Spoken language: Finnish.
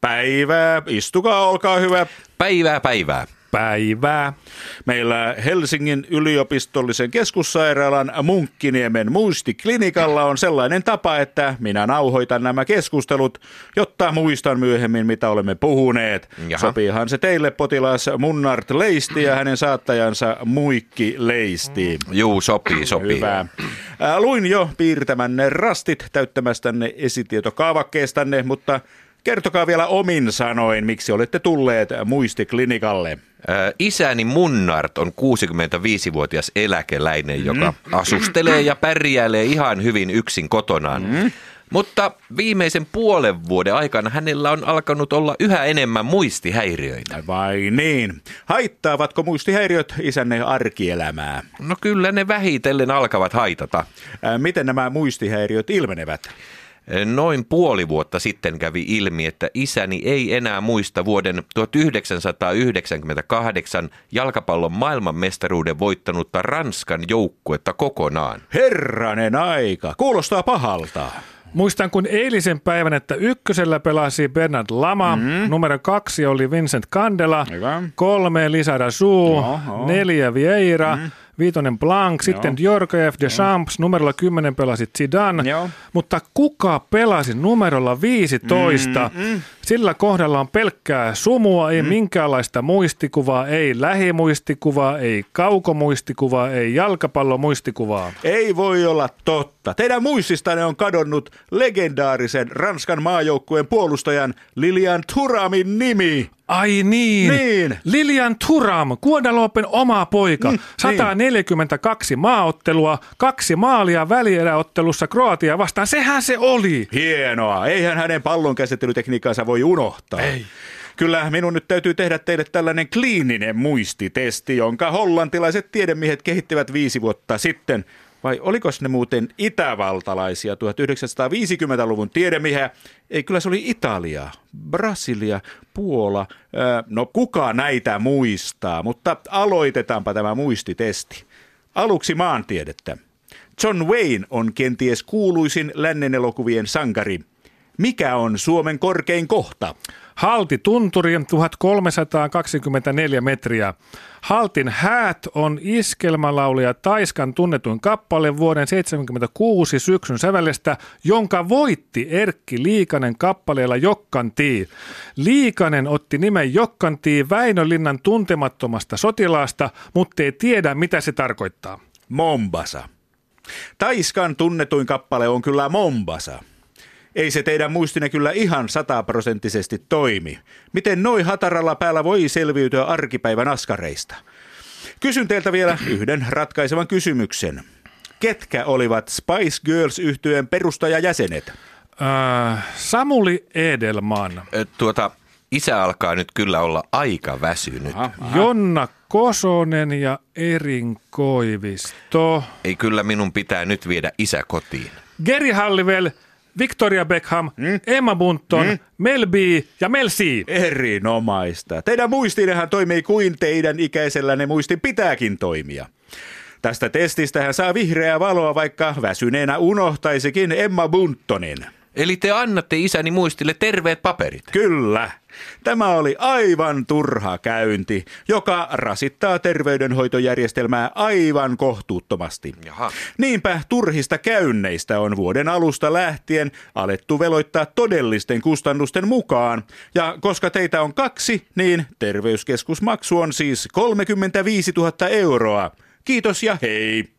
Päivää, istukaa, olkaa hyvä. Päivää päivää. Päivää. Meillä Helsingin yliopistollisen keskussairaalan Munkkiniemen muistiklinikalla on sellainen tapa, että minä nauhoitan nämä keskustelut, jotta muistan myöhemmin, mitä olemme puhuneet. Jaha. Sopiihan se teille potilas Munnart Leisti ja hänen saattajansa Muikki Leisti. Juu, sopii, sopii. Hyvä. Ää, Luin jo piirtämänne rastit täyttämästänne esitietokaavakkeestanne, mutta kertokaa vielä omin sanoin, miksi olette tulleet muistiklinikalle. Ää, Isäni Munnart on 65-vuotias eläkeläinen, joka asustelee ja pärjäilee ihan hyvin yksin kotonaan. Mutta viimeisen puolen vuoden aikana hänellä on alkanut olla yhä enemmän muistihäiriöitä. Vai niin? Haittaavatko muistihäiriöt isänne arkielämää? No kyllä ne vähitellen alkavat haitata. Ää, Miten nämä muistihäiriöt ilmenevät? Noin puoli vuotta sitten kävi ilmi, että isäni ei enää muista vuoden 1998 jalkapallon maailmanmestaruuden voittanutta Ranskan joukkuetta kokonaan. Herranen aika, kuulostaa pahalta. Muistan kun eilisen päivän, että ykkösellä pelasi Bernard Lama, mm. numero kaksi oli Vincent Candela, Hyvä. kolme Lisa Dazu, Joo, joo. neljä Vieira, mm. Viitonen Blanc, sitten Djorkaeff, Deschamps, numerolla 10 pelasi Zidane, Joo. mutta kuka pelasi numerolla 15? Mm, Sillä kohdalla on pelkkää sumua, ei minkäänlaista muistikuvaa, ei lähimuistikuvaa, ei kaukomuistikuvaa, ei jalkapallomuistikuvaa. Ei voi olla totta. Teidän muististanne on kadonnut legendaarisen Ranskan maajoukkueen puolustajan Lilian Turamin nimi. Ai niin. Niin. Lilian Turam, Guadalopen oma poika. Mm, 142 maaottelua, kaksi maalia välieräottelussa Kroatia vastaan. Sehän se oli. Hienoa. Eihän hänen pallon käsittelytekniikkaansa voi unohtaa. Ei. Kyllä minun nyt täytyy tehdä teille tällainen kliininen muistitesti, jonka hollantilaiset tiedemiehet kehittivät viisi vuotta sitten. Vai oliko ne muuten itävaltalaisia 1950-luvun tiedemiehiä? Ei, kyllä se oli Italia, Brasilia, Puola. Ää, No kuka näitä muistaa, mutta aloitetaanpa tämä muistitesti. Aluksi maantiedettä. John Wayne on kenties kuuluisin lännen elokuvien sankari. Mikä on Suomen korkein kohta? Halti tunturi 1324 metriä. Haltin häät on iskelmälaulija Taiskan tunnetuin kappale vuoden 76 syksyn sävellestä, jonka voitti Erkki Liikanen kappaleella Jokkantii. Liikanen otti nimen Jokkantii Väinölinnan tuntemattomasta sotilaasta, mutta ei tiedä mitä se tarkoittaa. Mombasa. Taiskan tunnetuin kappale on kyllä Mombasa. Ei se teidän muistinne kyllä ihan sataprosenttisesti toimi. Miten noin hataralla päällä voi selviytyä arkipäivän askareista? Kysyn teiltä vielä yhden ratkaisevan kysymyksen. Ketkä olivat Spice Girls yhtyeen perustajajäsenet? Äh, Samuli Edelman, Tuota, isä alkaa nyt kyllä olla aika väsynyt. Jonna Kosonen ja Erin Koivisto. Ei kyllä minun pitää nyt viedä isä kotiin. Geri Hallivel, Victoria Beckham, Emma Bunton, Mel B ja Mel C. Erinomaista. Teidän muistinnehan toimii kuin teidän ikäisellänne muistin pitääkin toimia. Tästä testistä hän saa vihreää valoa, vaikka väsyneenä unohtaisikin Emma Buntonin. Eli te annatte isäni muistille terveet paperit. Kyllä. Tämä oli aivan turha käynti, joka rasittaa terveydenhoitojärjestelmää aivan kohtuuttomasti. Jaha. Niinpä turhista käynneistä on vuoden alusta lähtien alettu veloittaa todellisten kustannusten mukaan. Ja koska teitä on kaksi, niin terveyskeskusmaksu on siis 35 000 euroa. Kiitos ja hei!